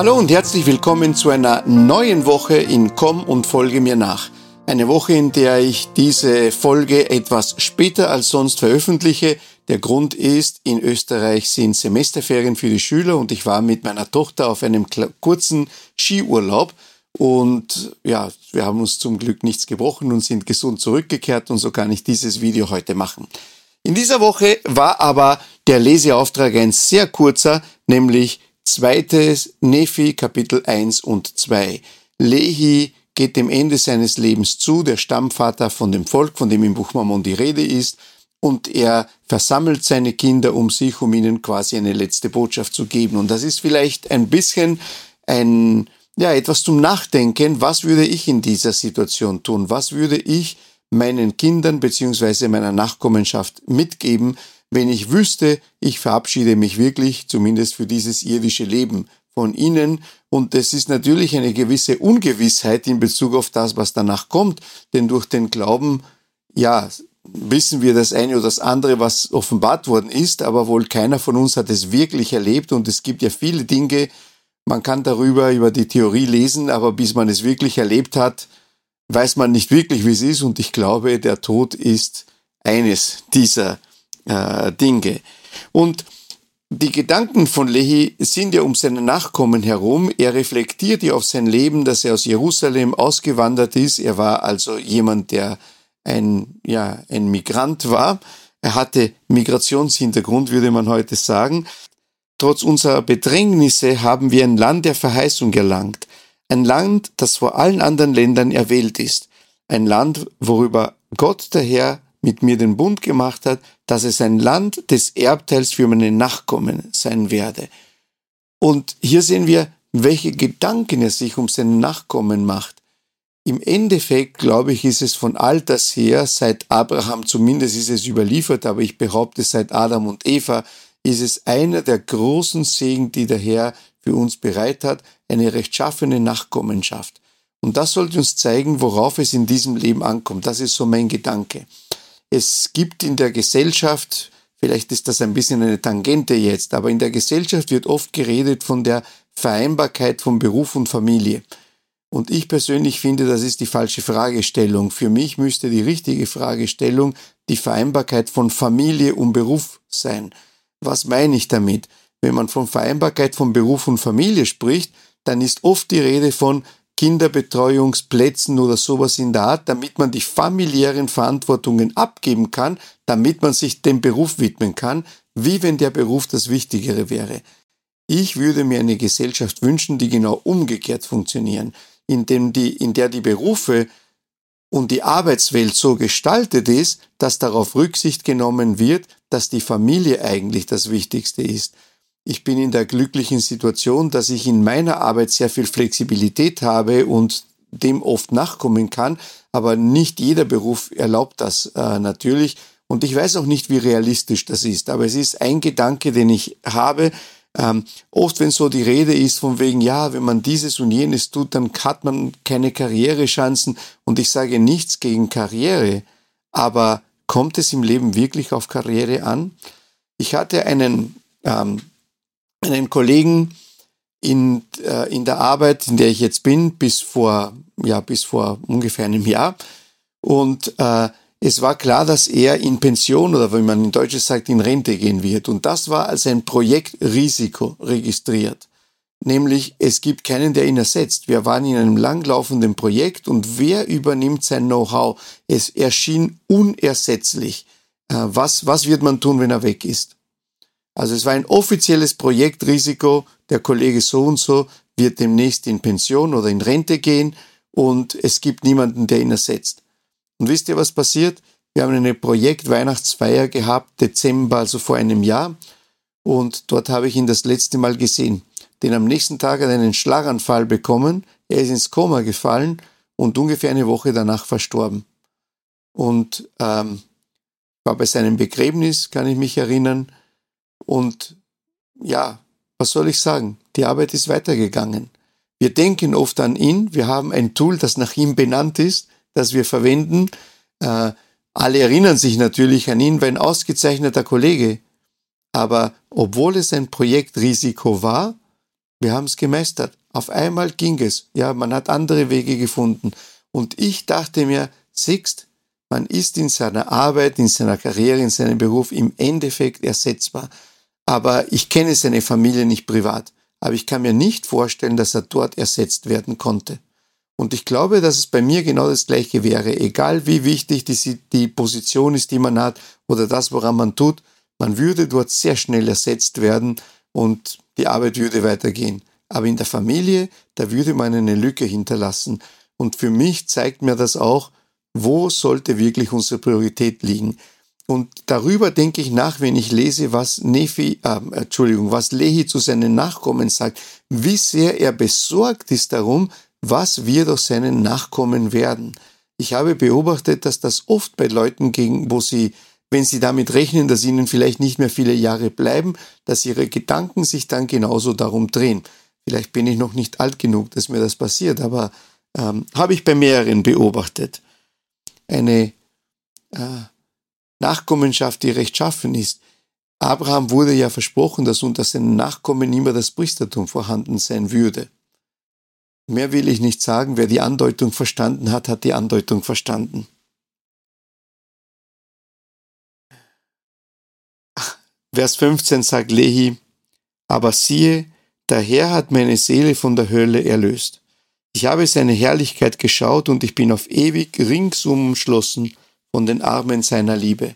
Hallo und herzlich willkommen zu einer neuen Woche in Komm und folge mir nach. Eine Woche, in der ich diese Folge etwas später als sonst veröffentliche. Der Grund ist, in Österreich sind Semesterferien für die Schüler und ich war mit meiner Tochter auf einem kurzen Skiurlaub. Und ja, wir haben uns zum Glück nichts gebrochen und sind gesund zurückgekehrt und so kann ich dieses Video heute machen. In dieser Woche war aber der Leseauftrag ein sehr kurzer, nämlich Zweites Nephi Kapitel 1 und 2. Lehi geht dem Ende seines Lebens zu, der Stammvater von dem Volk, von dem im Buch Mormon die Rede ist, und er versammelt seine Kinder um sich, um ihnen quasi eine letzte Botschaft zu geben. Und das ist vielleicht ein bisschen ein, ja, etwas zum Nachdenken. Was würde ich in dieser Situation tun? Was würde ich meinen Kindern beziehungsweise meiner Nachkommenschaft mitgeben, wenn ich wüsste, ich verabschiede mich wirklich, zumindest für dieses irdische Leben, von ihnen. Und es ist natürlich eine gewisse Ungewissheit in Bezug auf das, was danach kommt. Denn durch den Glauben, ja, wissen wir das eine oder das andere, was offenbart worden ist, aber wohl keiner von uns hat es wirklich erlebt. Und es gibt ja viele Dinge, man kann darüber, über die Theorie lesen, aber bis man es wirklich erlebt hat, weiß man nicht wirklich, wie es ist. Und ich glaube, der Tod ist eines dieser äh, Dinge. Und die Gedanken von Lehi sind ja um seine Nachkommen herum. Er reflektiert ja auf sein Leben, dass er aus Jerusalem ausgewandert ist. Er war also jemand, der ein, ja, ein Migrant war. Er hatte Migrationshintergrund, würde man heute sagen. Trotz unserer Bedrängnisse haben wir ein Land der Verheißung erlangt. Ein Land, das vor allen anderen Ländern erwählt ist. Ein Land, worüber Gott der Herr mit mir den Bund gemacht hat, dass es ein Land des Erbteils für meine Nachkommen sein werde. Und hier sehen wir, welche Gedanken er sich um seine Nachkommen macht. Im Endeffekt, glaube ich, ist es von alters her, seit Abraham zumindest ist es überliefert, aber ich behaupte, seit Adam und Eva ist es einer der großen Segen, die der Herr für uns bereit hat, eine rechtschaffene Nachkommenschaft. Und das sollte uns zeigen, worauf es in diesem Leben ankommt. Das ist so mein Gedanke. Es gibt in der Gesellschaft, vielleicht ist das ein bisschen eine Tangente jetzt, aber in der Gesellschaft wird oft geredet von der Vereinbarkeit von Beruf und Familie. Und ich persönlich finde, das ist die falsche Fragestellung. Für mich müsste die richtige Fragestellung die Vereinbarkeit von Familie und Beruf sein. Was meine ich damit? Wenn man von Vereinbarkeit von Beruf und Familie spricht, dann ist oft die Rede von Kinderbetreuungsplätzen oder sowas in der Art, damit man die familiären Verantwortungen abgeben kann, damit man sich dem Beruf widmen kann, wie wenn der Beruf das Wichtigere wäre. Ich würde mir eine Gesellschaft wünschen, die genau umgekehrt funktionieren, in, dem die, in der die Berufe und die Arbeitswelt so gestaltet ist, dass darauf Rücksicht genommen wird, dass die Familie eigentlich das Wichtigste ist ich bin in der glücklichen Situation, dass ich in meiner Arbeit sehr viel Flexibilität habe und dem oft nachkommen kann, aber nicht jeder Beruf erlaubt das äh, natürlich. Und ich weiß auch nicht, wie realistisch das ist, aber es ist ein Gedanke, den ich habe. Ähm, oft, wenn so die Rede ist von wegen, ja, wenn man dieses und jenes tut, dann hat man keine Karrierechancen. Und ich sage nichts gegen Karriere, aber kommt es im Leben wirklich auf Karriere an? Ich hatte einen ähm, einen Kollegen in, äh, in der Arbeit, in der ich jetzt bin, bis vor, ja, bis vor ungefähr einem Jahr. Und äh, es war klar, dass er in Pension oder wie man in Deutsch sagt, in Rente gehen wird. Und das war als ein Projektrisiko registriert. Nämlich, es gibt keinen, der ihn ersetzt. Wir waren in einem langlaufenden Projekt und wer übernimmt sein Know-how? Es erschien unersetzlich. Äh, was, was wird man tun, wenn er weg ist? Also es war ein offizielles Projektrisiko, der Kollege so und so wird demnächst in Pension oder in Rente gehen und es gibt niemanden, der ihn ersetzt. Und wisst ihr, was passiert? Wir haben eine Projekt-Weihnachtsfeier gehabt, Dezember, also vor einem Jahr. Und dort habe ich ihn das letzte Mal gesehen. Den am nächsten Tag hat er einen Schlaganfall bekommen, er ist ins Koma gefallen und ungefähr eine Woche danach verstorben. Und ähm, war bei seinem Begräbnis, kann ich mich erinnern, und ja, was soll ich sagen? Die Arbeit ist weitergegangen. Wir denken oft an ihn. Wir haben ein Tool, das nach ihm benannt ist, das wir verwenden. Äh, alle erinnern sich natürlich an ihn, war ein ausgezeichneter Kollege. Aber obwohl es ein Projektrisiko war, Wir haben es gemeistert. Auf einmal ging es. Ja, man hat andere Wege gefunden. Und ich dachte mir, siehst, man ist in seiner Arbeit, in seiner Karriere, in seinem Beruf im Endeffekt ersetzbar. Aber ich kenne seine Familie nicht privat. Aber ich kann mir nicht vorstellen, dass er dort ersetzt werden konnte. Und ich glaube, dass es bei mir genau das Gleiche wäre. Egal wie wichtig die, die Position ist, die man hat oder das, woran man tut, man würde dort sehr schnell ersetzt werden und die Arbeit würde weitergehen. Aber in der Familie, da würde man eine Lücke hinterlassen. Und für mich zeigt mir das auch, wo sollte wirklich unsere Priorität liegen. Und darüber denke ich nach, wenn ich lese, was Nephi, äh, Entschuldigung, was Lehi zu seinen Nachkommen sagt, wie sehr er besorgt ist darum, was wir durch seinen Nachkommen werden. Ich habe beobachtet, dass das oft bei Leuten ging, wo sie wenn Sie damit rechnen, dass Ihnen vielleicht nicht mehr viele Jahre bleiben, dass Ihre Gedanken sich dann genauso darum drehen. Vielleicht bin ich noch nicht alt genug, dass mir das passiert, aber ähm, habe ich bei mehreren beobachtet. Eine äh, Nachkommenschaft, die rechtschaffen ist. Abraham wurde ja versprochen, dass unter seinen Nachkommen immer das Priestertum vorhanden sein würde. Mehr will ich nicht sagen. Wer die Andeutung verstanden hat, hat die Andeutung verstanden. Vers 15 sagt Lehi, aber siehe, der Herr hat meine Seele von der Hölle erlöst. Ich habe seine Herrlichkeit geschaut und ich bin auf ewig ringsum umschlossen von den Armen seiner Liebe.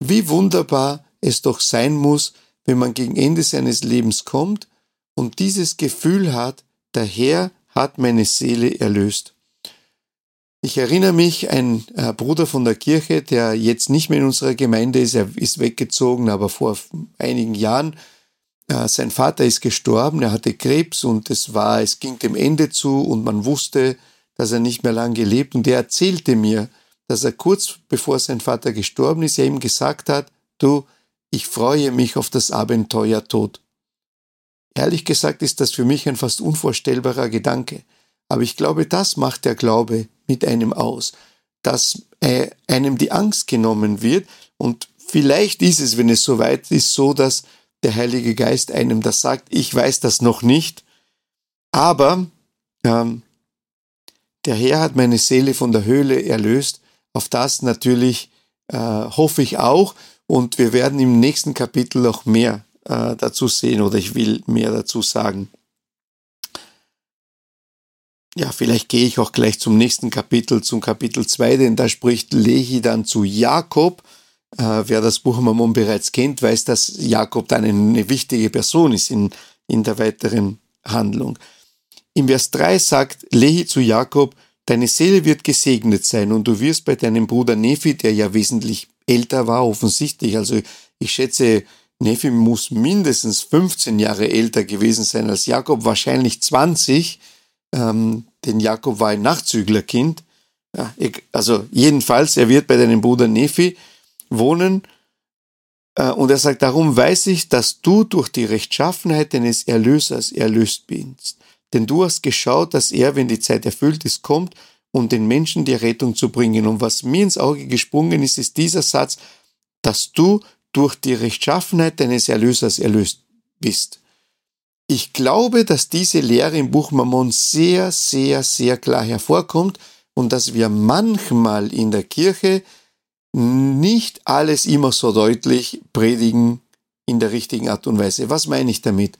Wie wunderbar es doch sein muss, wenn man gegen Ende seines Lebens kommt und dieses Gefühl hat, der Herr hat meine Seele erlöst. Ich erinnere mich, ein äh, Bruder von der Kirche, der jetzt nicht mehr in unserer Gemeinde ist, er ist weggezogen, aber vor einigen Jahren, äh, sein Vater ist gestorben, er hatte Krebs und es war, es ging dem Ende zu und man wusste, dass er nicht mehr lange lebt und er erzählte mir, dass er kurz bevor sein Vater gestorben ist, er ihm gesagt hat, du, ich freue mich auf das Abenteuer Tod. Ehrlich gesagt ist das für mich ein fast unvorstellbarer Gedanke. Aber ich glaube, das macht der Glaube mit einem aus, dass äh, einem die Angst genommen wird und vielleicht ist es, wenn es soweit ist, so, dass der Heilige Geist einem das sagt. Ich weiß das noch nicht, aber ähm, der Herr hat meine Seele von der Höhle erlöst. Auf das natürlich äh, hoffe ich auch und wir werden im nächsten Kapitel noch mehr äh, dazu sehen oder ich will mehr dazu sagen. Ja, vielleicht gehe ich auch gleich zum nächsten Kapitel, zum Kapitel 2, denn da spricht Lehi dann zu Jakob. Äh, wer das Buch Mammon bereits kennt, weiß, dass Jakob dann eine wichtige Person ist in, in der weiteren Handlung. Im Vers 3 sagt Lehi zu Jakob, Deine Seele wird gesegnet sein und du wirst bei deinem Bruder Nephi, der ja wesentlich älter war, offensichtlich, also ich schätze, Nephi muss mindestens 15 Jahre älter gewesen sein als Jakob, wahrscheinlich 20, ähm, denn Jakob war ein Nachzüglerkind. Ja, also jedenfalls, er wird bei deinem Bruder Nephi wohnen. Äh, und er sagt, darum weiß ich, dass du durch die Rechtschaffenheit deines Erlösers erlöst bist. Denn du hast geschaut, dass er, wenn die Zeit erfüllt ist, kommt, um den Menschen die Rettung zu bringen. Und was mir ins Auge gesprungen ist, ist dieser Satz, dass du durch die Rechtschaffenheit deines Erlösers erlöst bist. Ich glaube, dass diese Lehre im Buch Mammon sehr, sehr, sehr klar hervorkommt und dass wir manchmal in der Kirche nicht alles immer so deutlich predigen in der richtigen Art und Weise. Was meine ich damit?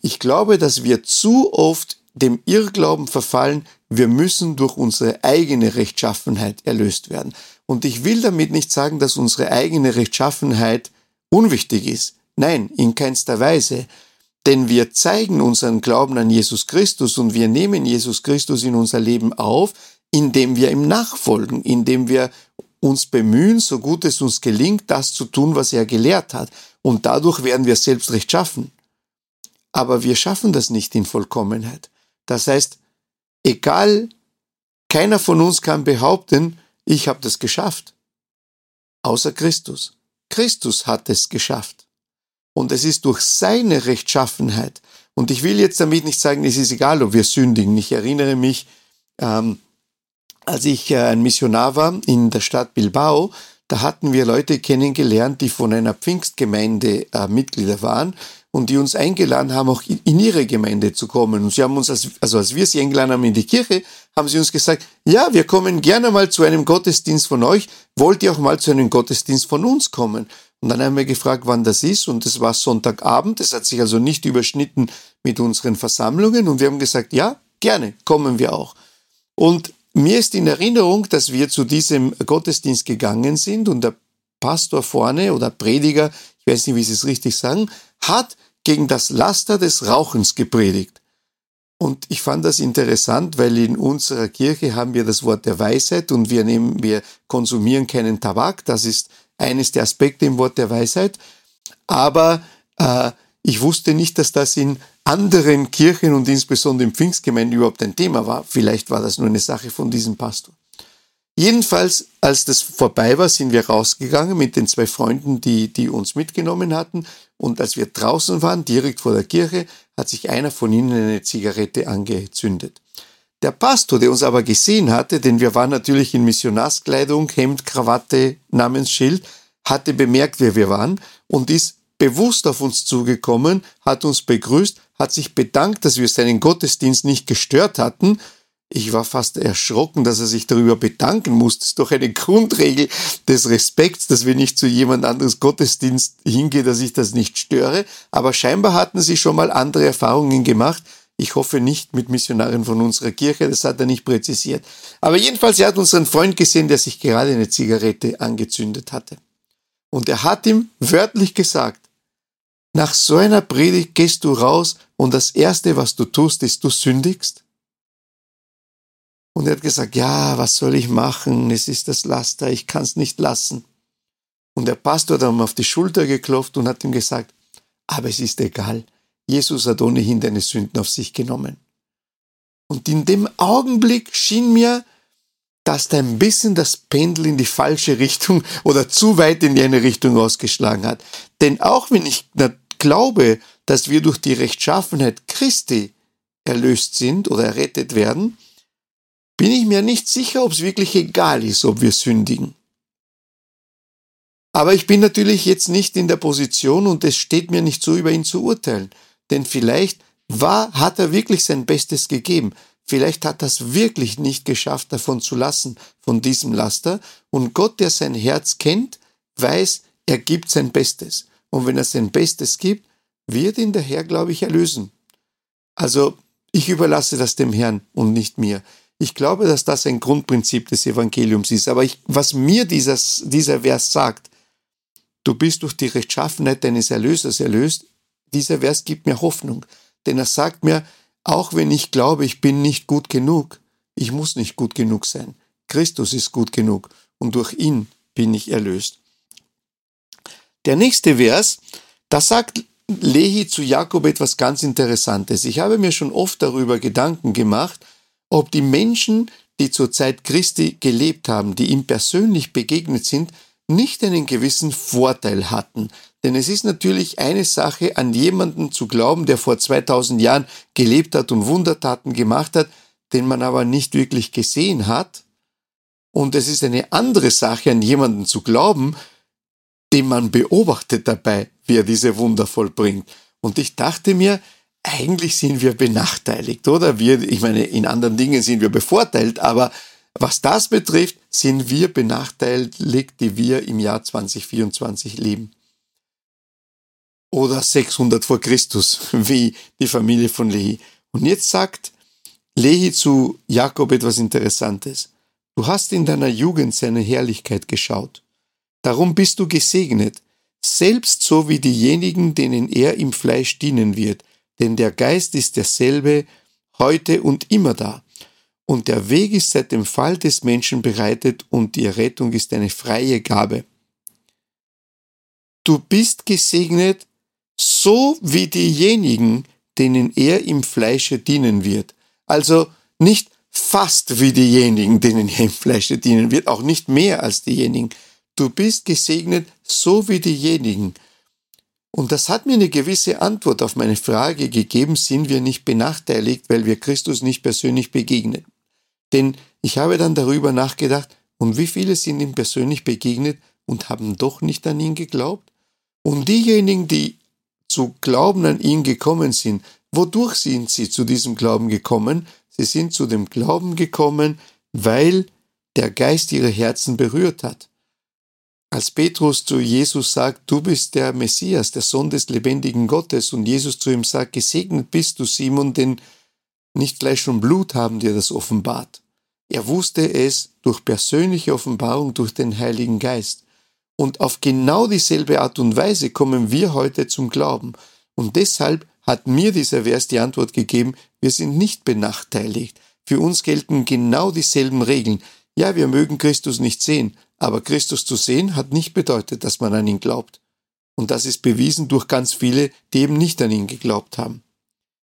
Ich glaube, dass wir zu oft dem Irrglauben verfallen, wir müssen durch unsere eigene Rechtschaffenheit erlöst werden. Und ich will damit nicht sagen, dass unsere eigene Rechtschaffenheit unwichtig ist. Nein, in keinster Weise. Denn wir zeigen unseren Glauben an Jesus Christus und wir nehmen Jesus Christus in unser Leben auf, indem wir ihm nachfolgen, indem wir uns bemühen, so gut es uns gelingt, das zu tun, was er gelehrt hat. Und dadurch werden wir selbst recht schaffen. Aber wir schaffen das nicht in Vollkommenheit. Das heißt, egal, keiner von uns kann behaupten, ich habe das geschafft. Außer Christus. Christus hat es geschafft. Und es ist durch seine Rechtschaffenheit. Und ich will jetzt damit nicht sagen, es ist egal, ob wir sündigen. Ich erinnere mich, ähm, als ich äh, ein Missionar war in der Stadt Bilbao, da hatten wir Leute kennengelernt, die von einer Pfingstgemeinde äh, Mitglieder waren und die uns eingeladen haben, auch in ihre Gemeinde zu kommen. Und sie haben uns, als, also als wir sie eingeladen haben in die Kirche, haben sie uns gesagt, ja, wir kommen gerne mal zu einem Gottesdienst von euch, wollt ihr auch mal zu einem Gottesdienst von uns kommen? Und dann haben wir gefragt, wann das ist, und es war Sonntagabend, es hat sich also nicht überschnitten mit unseren Versammlungen, und wir haben gesagt, ja, gerne, kommen wir auch. Und mir ist in Erinnerung, dass wir zu diesem Gottesdienst gegangen sind und der Pastor vorne oder Prediger, ich weiß nicht, wie Sie es richtig sagen, hat gegen das Laster des Rauchens gepredigt. Und ich fand das interessant, weil in unserer Kirche haben wir das Wort der Weisheit und wir nehmen, wir konsumieren keinen Tabak. Das ist eines der Aspekte im Wort der Weisheit. Aber äh, ich wusste nicht, dass das in anderen Kirchen und insbesondere im Pfingstgemeinden überhaupt ein Thema war. Vielleicht war das nur eine Sache von diesem Pastor. Jedenfalls, als das vorbei war, sind wir rausgegangen mit den zwei Freunden, die, die uns mitgenommen hatten. Und als wir draußen waren, direkt vor der Kirche, hat sich einer von ihnen eine Zigarette angezündet. Der Pastor, der uns aber gesehen hatte, denn wir waren natürlich in Missionarskleidung, Hemd, Krawatte, Namensschild, hatte bemerkt, wer wir waren und ist bewusst auf uns zugekommen, hat uns begrüßt, hat sich bedankt, dass wir seinen Gottesdienst nicht gestört hatten ich war fast erschrocken, dass er sich darüber bedanken muss. Das ist doch eine Grundregel des Respekts, dass wir nicht zu jemand anderes Gottesdienst hingehen, dass ich das nicht störe. Aber scheinbar hatten sie schon mal andere Erfahrungen gemacht. Ich hoffe nicht mit Missionaren von unserer Kirche, das hat er nicht präzisiert. Aber jedenfalls, er hat unseren Freund gesehen, der sich gerade eine Zigarette angezündet hatte. Und er hat ihm wörtlich gesagt, nach so einer Predigt gehst du raus und das Erste, was du tust, ist, du sündigst. Und er hat gesagt, ja, was soll ich machen? Es ist das Laster, ich kann es nicht lassen. Und der Pastor hat ihm auf die Schulter geklopft und hat ihm gesagt, aber es ist egal. Jesus hat ohnehin deine Sünden auf sich genommen. Und in dem Augenblick schien mir, dass da ein bisschen das Pendel in die falsche Richtung oder zu weit in die eine Richtung ausgeschlagen hat. Denn auch wenn ich glaube, dass wir durch die Rechtschaffenheit Christi erlöst sind oder errettet werden, bin ich mir nicht sicher, ob es wirklich egal ist, ob wir sündigen. Aber ich bin natürlich jetzt nicht in der Position und es steht mir nicht so, über ihn zu urteilen. Denn vielleicht war, hat er wirklich sein Bestes gegeben. Vielleicht hat er es wirklich nicht geschafft, davon zu lassen, von diesem Laster. Und Gott, der sein Herz kennt, weiß, er gibt sein Bestes. Und wenn er sein Bestes gibt, wird ihn der Herr, glaube ich, erlösen. Also ich überlasse das dem Herrn und nicht mir. Ich glaube, dass das ein Grundprinzip des Evangeliums ist. Aber ich, was mir dieses, dieser Vers sagt, du bist durch die Rechtschaffenheit deines Erlösers erlöst, dieser Vers gibt mir Hoffnung. Denn er sagt mir, auch wenn ich glaube, ich bin nicht gut genug, ich muss nicht gut genug sein. Christus ist gut genug und durch ihn bin ich erlöst. Der nächste Vers, da sagt Lehi zu Jakob etwas ganz Interessantes. Ich habe mir schon oft darüber Gedanken gemacht, ob die Menschen, die zur Zeit Christi gelebt haben, die ihm persönlich begegnet sind, nicht einen gewissen Vorteil hatten. Denn es ist natürlich eine Sache, an jemanden zu glauben, der vor 2000 Jahren gelebt hat und Wundertaten gemacht hat, den man aber nicht wirklich gesehen hat. Und es ist eine andere Sache, an jemanden zu glauben, den man beobachtet dabei, wie er diese Wunder vollbringt. Und ich dachte mir, eigentlich sind wir benachteiligt, oder? Wir, ich meine, in anderen Dingen sind wir bevorteilt, aber was das betrifft, sind wir benachteiligt, die wir im Jahr 2024 leben. Oder 600 vor Christus, wie die Familie von Lehi. Und jetzt sagt Lehi zu Jakob etwas Interessantes. Du hast in deiner Jugend seine Herrlichkeit geschaut. Darum bist du gesegnet, selbst so wie diejenigen, denen er im Fleisch dienen wird, denn der Geist ist derselbe heute und immer da. Und der Weg ist seit dem Fall des Menschen bereitet und die Errettung ist eine freie Gabe. Du bist gesegnet, so wie diejenigen, denen er im Fleische dienen wird. Also nicht fast wie diejenigen, denen er im Fleische dienen wird, auch nicht mehr als diejenigen. Du bist gesegnet, so wie diejenigen, und das hat mir eine gewisse Antwort auf meine Frage gegeben, sind wir nicht benachteiligt, weil wir Christus nicht persönlich begegnen. Denn ich habe dann darüber nachgedacht, und wie viele sind ihm persönlich begegnet und haben doch nicht an ihn geglaubt? Und diejenigen, die zu Glauben an ihn gekommen sind, wodurch sind sie zu diesem Glauben gekommen? Sie sind zu dem Glauben gekommen, weil der Geist ihre Herzen berührt hat. Als Petrus zu Jesus sagt, du bist der Messias, der Sohn des lebendigen Gottes, und Jesus zu ihm sagt, gesegnet bist du, Simon, denn nicht Fleisch und Blut haben dir das offenbart. Er wusste es durch persönliche Offenbarung durch den Heiligen Geist. Und auf genau dieselbe Art und Weise kommen wir heute zum Glauben. Und deshalb hat mir dieser Vers die Antwort gegeben, wir sind nicht benachteiligt. Für uns gelten genau dieselben Regeln. Ja, wir mögen Christus nicht sehen, aber Christus zu sehen hat nicht bedeutet, dass man an ihn glaubt. Und das ist bewiesen durch ganz viele, die eben nicht an ihn geglaubt haben.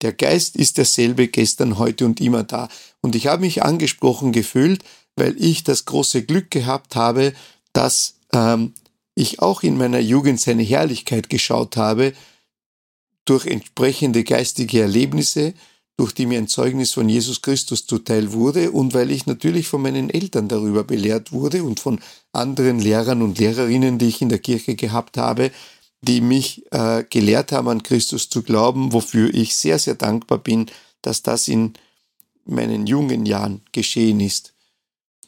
Der Geist ist derselbe gestern, heute und immer da. Und ich habe mich angesprochen gefühlt, weil ich das große Glück gehabt habe, dass ähm, ich auch in meiner Jugend seine Herrlichkeit geschaut habe, durch entsprechende geistige Erlebnisse, durch die mir ein Zeugnis von Jesus Christus zuteil wurde und weil ich natürlich von meinen Eltern darüber belehrt wurde und von anderen Lehrern und Lehrerinnen, die ich in der Kirche gehabt habe, die mich äh, gelehrt haben, an Christus zu glauben, wofür ich sehr, sehr dankbar bin, dass das in meinen jungen Jahren geschehen ist.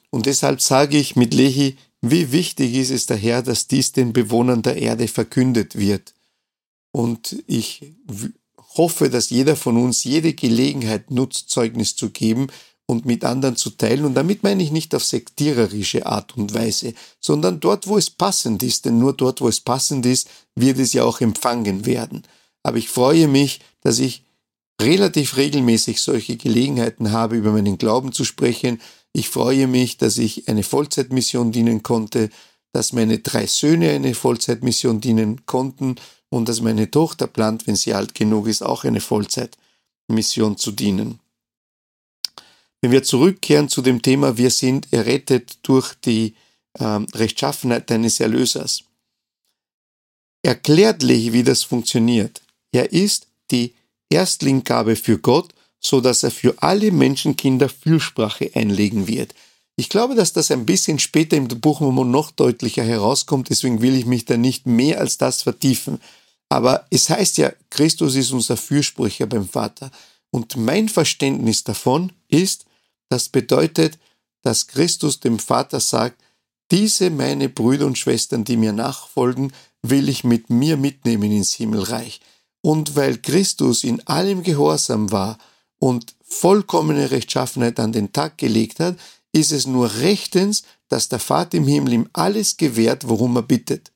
Und deshalb sage ich mit Lehi, wie wichtig ist es daher, dass dies den Bewohnern der Erde verkündet wird. Und ich hoffe, dass jeder von uns jede Gelegenheit nutzt, Zeugnis zu geben und mit anderen zu teilen. Und damit meine ich nicht auf sektiererische Art und Weise, sondern dort, wo es passend ist. Denn nur dort, wo es passend ist, wird es ja auch empfangen werden. Aber ich freue mich, dass ich relativ regelmäßig solche Gelegenheiten habe, über meinen Glauben zu sprechen. Ich freue mich, dass ich eine Vollzeitmission dienen konnte, dass meine drei Söhne eine Vollzeitmission dienen konnten und dass meine Tochter plant, wenn sie alt genug ist, auch eine Vollzeitmission zu dienen. Wenn wir zurückkehren zu dem Thema, wir sind errettet durch die ähm, Rechtschaffenheit deines Erlösers. Erklärt Lehi, wie das funktioniert. Er ist die Erstlingsgabe für Gott, so dass er für alle Menschenkinder Fürsprache einlegen wird. Ich glaube, dass das ein bisschen später im Buch Mormon noch deutlicher herauskommt, deswegen will ich mich da nicht mehr als das vertiefen. Aber es heißt ja, Christus ist unser Fürsprecher beim Vater. Und mein Verständnis davon ist, das bedeutet, dass Christus dem Vater sagt, diese meine Brüder und Schwestern, die mir nachfolgen, will ich mit mir mitnehmen ins Himmelreich. Und weil Christus in allem Gehorsam war und vollkommene Rechtschaffenheit an den Tag gelegt hat, ist es nur rechtens, dass der Vater im Himmel ihm alles gewährt, worum er bittet.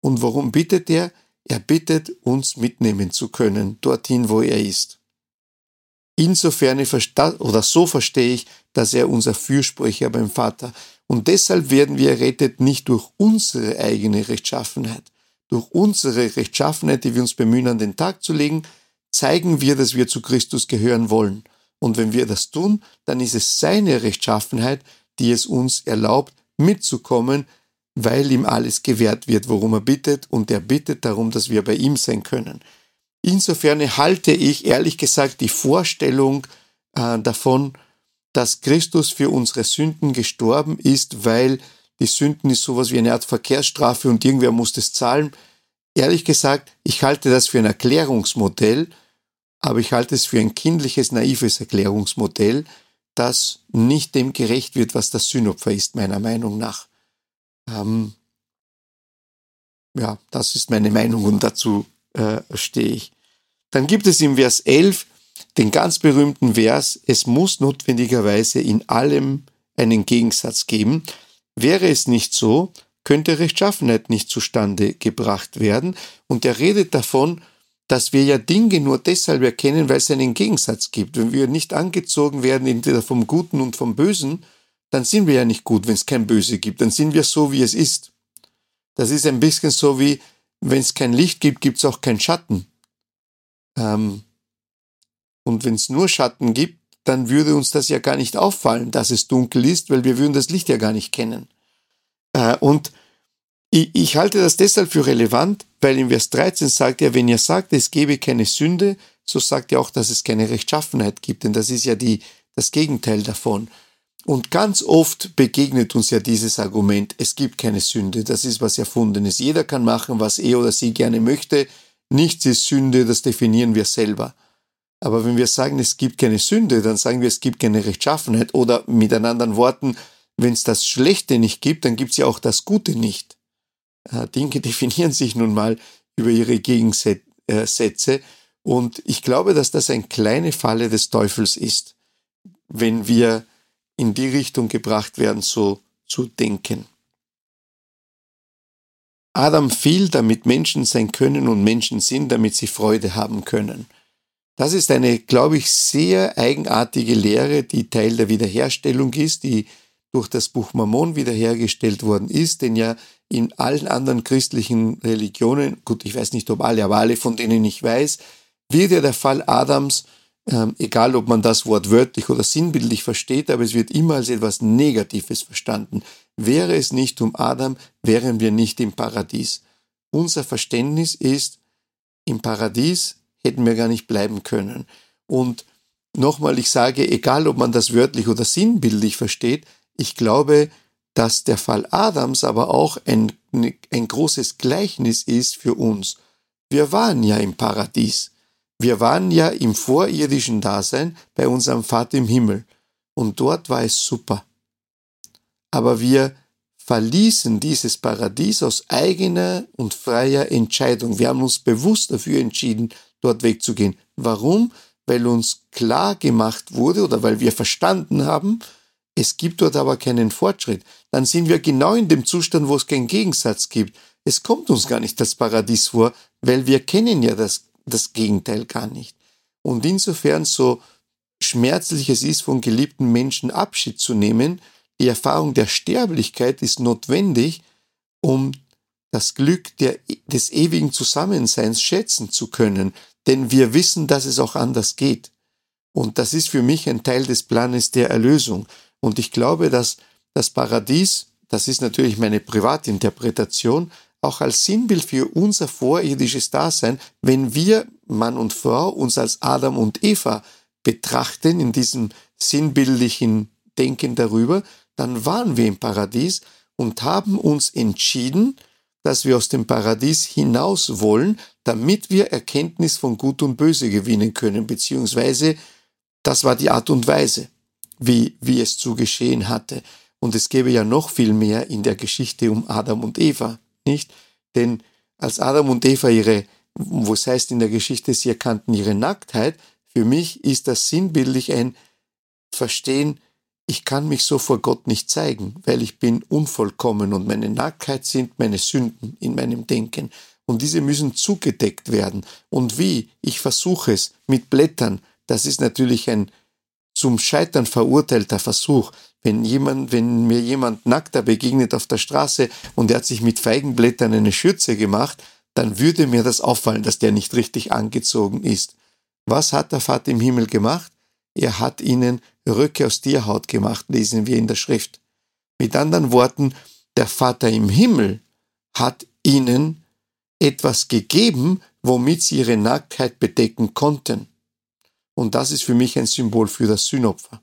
Und worum bittet er? Er bittet, uns mitnehmen zu können, dorthin, wo er ist. Insofern oder so verstehe ich, dass er unser Fürsprecher beim Vater. Und deshalb werden wir errettet nicht durch unsere eigene Rechtschaffenheit. Durch unsere Rechtschaffenheit, die wir uns bemühen, an den Tag zu legen, zeigen wir, dass wir zu Christus gehören wollen. Und wenn wir das tun, dann ist es seine Rechtschaffenheit, die es uns erlaubt, mitzukommen, weil ihm alles gewährt wird, worum er bittet, und er bittet darum, dass wir bei ihm sein können. Insofern halte ich ehrlich gesagt die Vorstellung äh, davon, dass Christus für unsere Sünden gestorben ist, weil die Sünden ist sowas wie eine Art Verkehrsstrafe und irgendwer muss das zahlen. Ehrlich gesagt, ich halte das für ein Erklärungsmodell, aber ich halte es für ein kindliches, naives Erklärungsmodell, das nicht dem gerecht wird, was das Sühnopfer ist, meiner Meinung nach. Ähm, ja, das ist meine Meinung und dazu äh, stehe ich. Dann gibt es im Vers 11 den ganz berühmten Vers, es muss notwendigerweise in allem einen Gegensatz geben. Wäre es nicht so, könnte Rechtschaffenheit nicht zustande gebracht werden. Und er redet davon, dass wir ja Dinge nur deshalb erkennen, weil es einen Gegensatz gibt. Wenn wir nicht angezogen werden, entweder vom Guten und vom Bösen, dann sind wir ja nicht gut, wenn es kein Böse gibt. Dann sind wir so, wie es ist. Das ist ein bisschen so wie, wenn es kein Licht gibt, gibt es auch keinen Schatten. Ähm, und wenn es nur Schatten gibt, dann würde uns das ja gar nicht auffallen, dass es dunkel ist, weil wir würden das Licht ja gar nicht kennen. Äh, und ich, ich halte das deshalb für relevant, weil in Vers 13 sagt er, wenn ihr sagt, es gebe keine Sünde, so sagt er auch, dass es keine Rechtschaffenheit gibt, denn das ist ja die, das Gegenteil davon. Und ganz oft begegnet uns ja dieses Argument, es gibt keine Sünde, das ist was Erfundenes. Jeder kann machen, was er oder sie gerne möchte. Nichts ist Sünde, das definieren wir selber. Aber wenn wir sagen, es gibt keine Sünde, dann sagen wir, es gibt keine Rechtschaffenheit. Oder mit anderen Worten, wenn es das Schlechte nicht gibt, dann gibt es ja auch das Gute nicht. Dinge definieren sich nun mal über ihre Gegensätze. Und ich glaube, dass das eine kleine Falle des Teufels ist, wenn wir in die Richtung gebracht werden, so zu denken. Adam fiel, damit Menschen sein können und Menschen sind, damit sie Freude haben können. Das ist eine, glaube ich, sehr eigenartige Lehre, die Teil der Wiederherstellung ist, die durch das Buch Mammon wiederhergestellt worden ist, denn ja in allen anderen christlichen Religionen, gut, ich weiß nicht, ob alle, aber alle, von denen ich weiß, wird ja der Fall Adams ähm, egal ob man das Wort wörtlich oder sinnbildlich versteht, aber es wird immer als etwas Negatives verstanden. Wäre es nicht um Adam, wären wir nicht im Paradies. Unser Verständnis ist, im Paradies hätten wir gar nicht bleiben können. Und nochmal, ich sage, egal ob man das wörtlich oder sinnbildlich versteht, ich glaube, dass der Fall Adams aber auch ein, ein großes Gleichnis ist für uns. Wir waren ja im Paradies. Wir waren ja im vorirdischen Dasein bei unserem Vater im Himmel und dort war es super. Aber wir verließen dieses Paradies aus eigener und freier Entscheidung. Wir haben uns bewusst dafür entschieden, dort wegzugehen. Warum? Weil uns klar gemacht wurde oder weil wir verstanden haben, es gibt dort aber keinen Fortschritt. Dann sind wir genau in dem Zustand, wo es keinen Gegensatz gibt. Es kommt uns gar nicht das Paradies vor, weil wir kennen ja das das Gegenteil gar nicht. Und insofern so schmerzlich es ist, von geliebten Menschen Abschied zu nehmen, die Erfahrung der Sterblichkeit ist notwendig, um das Glück der, des ewigen Zusammenseins schätzen zu können, denn wir wissen, dass es auch anders geht. Und das ist für mich ein Teil des Planes der Erlösung. Und ich glaube, dass das Paradies, das ist natürlich meine Privatinterpretation, auch als Sinnbild für unser vorirdisches Dasein, wenn wir, Mann und Frau, uns als Adam und Eva betrachten, in diesem sinnbildlichen Denken darüber, dann waren wir im Paradies und haben uns entschieden, dass wir aus dem Paradies hinaus wollen, damit wir Erkenntnis von Gut und Böse gewinnen können, beziehungsweise das war die Art und Weise, wie, wie es zu geschehen hatte. Und es gäbe ja noch viel mehr in der Geschichte um Adam und Eva nicht? Denn als Adam und Eva ihre, wo es heißt in der Geschichte, sie erkannten ihre Nacktheit, für mich ist das sinnbildlich ein Verstehen, ich kann mich so vor Gott nicht zeigen, weil ich bin unvollkommen und meine Nacktheit sind meine Sünden in meinem Denken. Und diese müssen zugedeckt werden. Und wie? Ich versuche es mit Blättern. Das ist natürlich ein zum Scheitern verurteilter Versuch. Wenn jemand, wenn mir jemand nackter begegnet auf der Straße und er hat sich mit Feigenblättern eine Schürze gemacht, dann würde mir das auffallen, dass der nicht richtig angezogen ist. Was hat der Vater im Himmel gemacht? Er hat ihnen Röcke aus Tierhaut gemacht, lesen wir in der Schrift. Mit anderen Worten, der Vater im Himmel hat ihnen etwas gegeben, womit sie ihre Nacktheit bedecken konnten. Und das ist für mich ein Symbol für das Sühnopfer.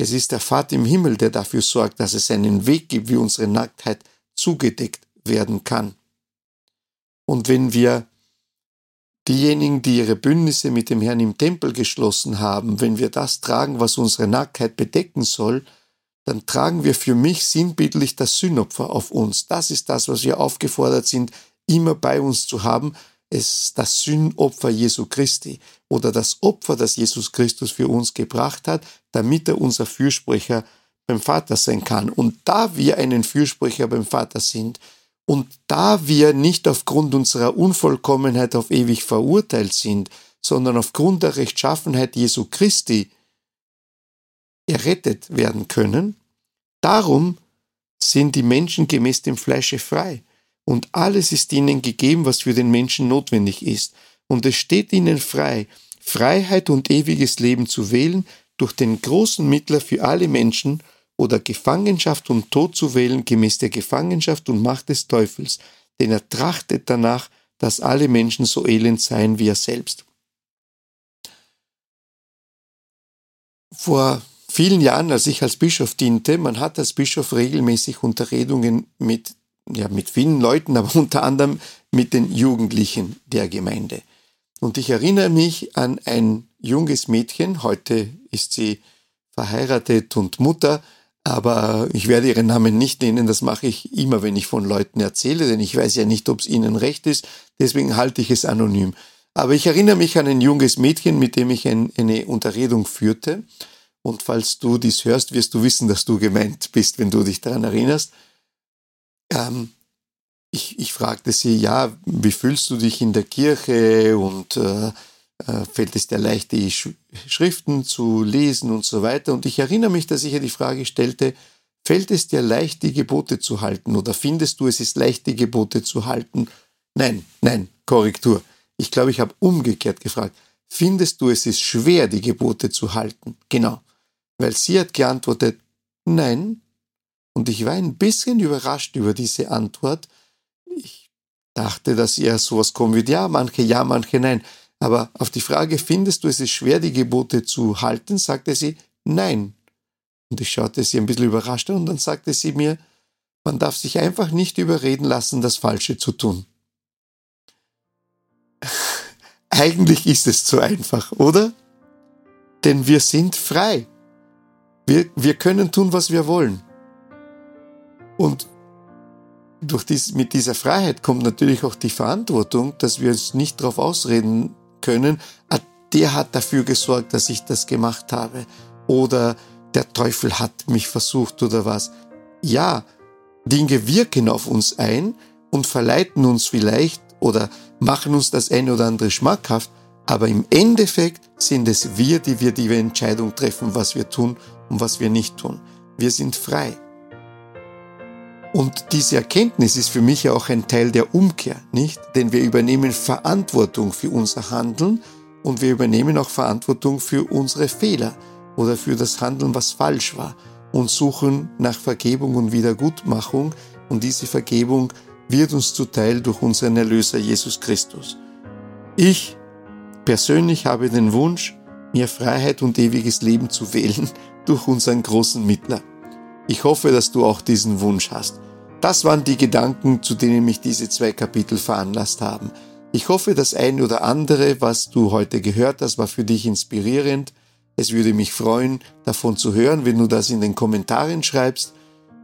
Es ist der Vater im Himmel, der dafür sorgt, dass es einen Weg gibt, wie unsere Nacktheit zugedeckt werden kann. Und wenn wir diejenigen, die ihre Bündnisse mit dem Herrn im Tempel geschlossen haben, wenn wir das tragen, was unsere Nacktheit bedecken soll, dann tragen wir für mich sinnbildlich das Sühnopfer auf uns. Das ist das, was wir aufgefordert sind, immer bei uns zu haben, es das Sühnopfer Jesu Christi oder das Opfer, das Jesus Christus für uns gebracht hat, damit er unser Fürsprecher beim Vater sein kann. Und da wir einen Fürsprecher beim Vater sind und da wir nicht aufgrund unserer Unvollkommenheit auf ewig verurteilt sind, sondern aufgrund der Rechtschaffenheit Jesu Christi errettet werden können, darum sind die Menschen gemäß dem Fleische frei und alles ist ihnen gegeben, was für den Menschen notwendig ist. Und es steht ihnen frei, Freiheit und ewiges Leben zu wählen, durch den großen Mittler für alle Menschen oder Gefangenschaft und Tod zu wählen gemäß der Gefangenschaft und Macht des Teufels, denn er trachtet danach, dass alle Menschen so elend seien wie er selbst. Vor vielen Jahren, als ich als Bischof diente, man hat als Bischof regelmäßig Unterredungen mit, ja, mit vielen Leuten, aber unter anderem mit den Jugendlichen der Gemeinde. Und ich erinnere mich an ein junges Mädchen, heute ist sie verheiratet und Mutter, aber ich werde ihren Namen nicht nennen, das mache ich immer, wenn ich von Leuten erzähle, denn ich weiß ja nicht, ob es ihnen recht ist, deswegen halte ich es anonym. Aber ich erinnere mich an ein junges Mädchen, mit dem ich ein, eine Unterredung führte. Und falls du dies hörst, wirst du wissen, dass du gemeint bist, wenn du dich daran erinnerst. Ähm, ich, ich fragte sie, ja, wie fühlst du dich in der Kirche und äh, äh, fällt es dir leicht, die Sch Schriften zu lesen und so weiter. Und ich erinnere mich, dass ich ihr die Frage stellte, fällt es dir leicht, die Gebote zu halten oder findest du, es ist leicht, die Gebote zu halten? Nein, nein, Korrektur. Ich glaube, ich habe umgekehrt gefragt, findest du, es ist schwer, die Gebote zu halten? Genau, weil sie hat geantwortet, nein. Und ich war ein bisschen überrascht über diese Antwort. Ich dachte, dass ihr sowas kommt wie, ja, manche ja, manche nein. Aber auf die Frage, findest du es ist schwer, die Gebote zu halten, sagte sie, nein. Und ich schaute sie ein bisschen überrascht an und dann sagte sie mir, man darf sich einfach nicht überreden lassen, das Falsche zu tun. Eigentlich ist es zu einfach, oder? Denn wir sind frei. Wir, wir können tun, was wir wollen. Und durch dies, mit dieser Freiheit kommt natürlich auch die Verantwortung, dass wir uns nicht darauf ausreden können, ah, der hat dafür gesorgt, dass ich das gemacht habe. Oder der Teufel hat mich versucht oder was. Ja, Dinge wirken auf uns ein und verleiten uns vielleicht oder machen uns das eine oder andere schmackhaft, aber im Endeffekt sind es wir, die wir die Entscheidung treffen, was wir tun und was wir nicht tun. Wir sind frei. Und diese Erkenntnis ist für mich auch ein Teil der Umkehr, nicht? Denn wir übernehmen Verantwortung für unser Handeln und wir übernehmen auch Verantwortung für unsere Fehler oder für das Handeln, was falsch war und suchen nach Vergebung und Wiedergutmachung und diese Vergebung wird uns zuteil durch unseren Erlöser Jesus Christus. Ich persönlich habe den Wunsch, mir Freiheit und ewiges Leben zu wählen durch unseren großen Mittler. Ich hoffe, dass du auch diesen Wunsch hast. Das waren die Gedanken, zu denen mich diese zwei Kapitel veranlasst haben. Ich hoffe, das eine oder andere, was du heute gehört hast, war für dich inspirierend. Es würde mich freuen, davon zu hören, wenn du das in den Kommentaren schreibst.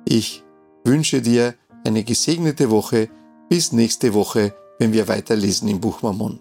Ich wünsche dir eine gesegnete Woche. Bis nächste Woche, wenn wir weiterlesen im Buch Mammon.